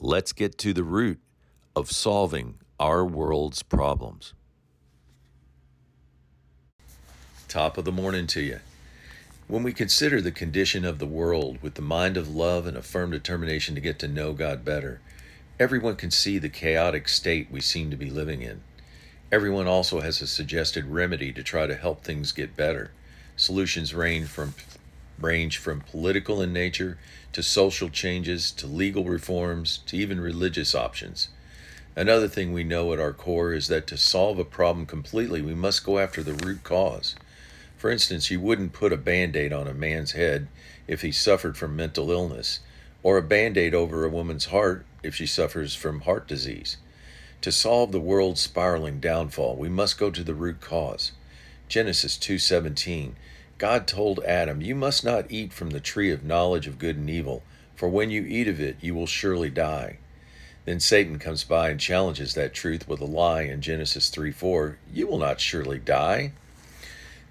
Let's get to the root of solving our world's problems. Top of the morning to you. When we consider the condition of the world with the mind of love and a firm determination to get to know God better, everyone can see the chaotic state we seem to be living in. Everyone also has a suggested remedy to try to help things get better. Solutions range from range from political in nature to social changes to legal reforms to even religious options. Another thing we know at our core is that to solve a problem completely, we must go after the root cause. For instance, you wouldn't put a band aid on a man's head if he suffered from mental illness, or a band aid over a woman's heart if she suffers from heart disease. To solve the world's spiraling downfall, we must go to the root cause. Genesis 2:17 God told Adam, You must not eat from the tree of knowledge of good and evil, for when you eat of it, you will surely die. Then Satan comes by and challenges that truth with a lie in Genesis 3 4. You will not surely die.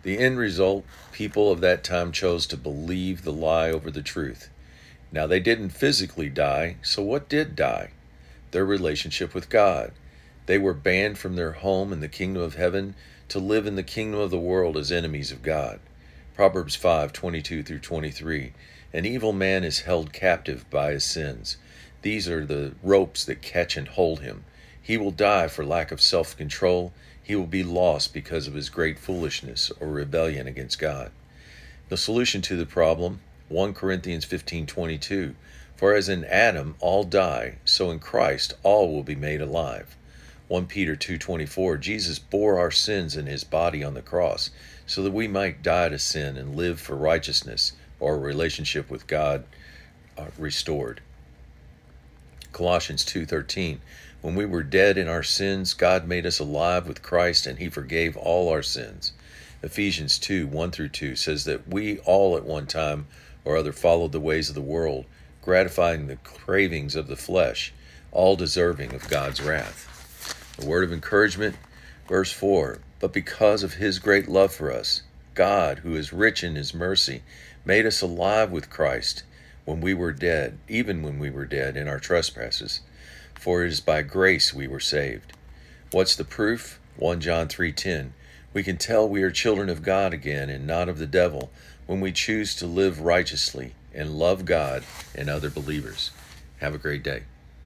The end result people of that time chose to believe the lie over the truth. Now, they didn't physically die, so what did die? Their relationship with God. They were banned from their home in the kingdom of heaven to live in the kingdom of the world as enemies of God. Proverbs 5:22 through 23. An evil man is held captive by his sins. These are the ropes that catch and hold him. He will die for lack of self-control. He will be lost because of his great foolishness or rebellion against God. The solution to the problem, 1 Corinthians 15:22. For as in Adam all die, so in Christ all will be made alive. 1 Peter 2:24 Jesus bore our sins in his body on the cross so that we might die to sin and live for righteousness a relationship with God uh, restored. Colossians 2:13 When we were dead in our sins God made us alive with Christ and he forgave all our sins. Ephesians 2 1 through 2 says that we all at one time or other followed the ways of the world, gratifying the cravings of the flesh, all deserving of God's wrath. A word of encouragement, verse 4 But because of his great love for us, God, who is rich in his mercy, made us alive with Christ when we were dead, even when we were dead in our trespasses. For it is by grace we were saved. What's the proof? 1 John 3:10. We can tell we are children of God again and not of the devil when we choose to live righteously and love God and other believers. Have a great day.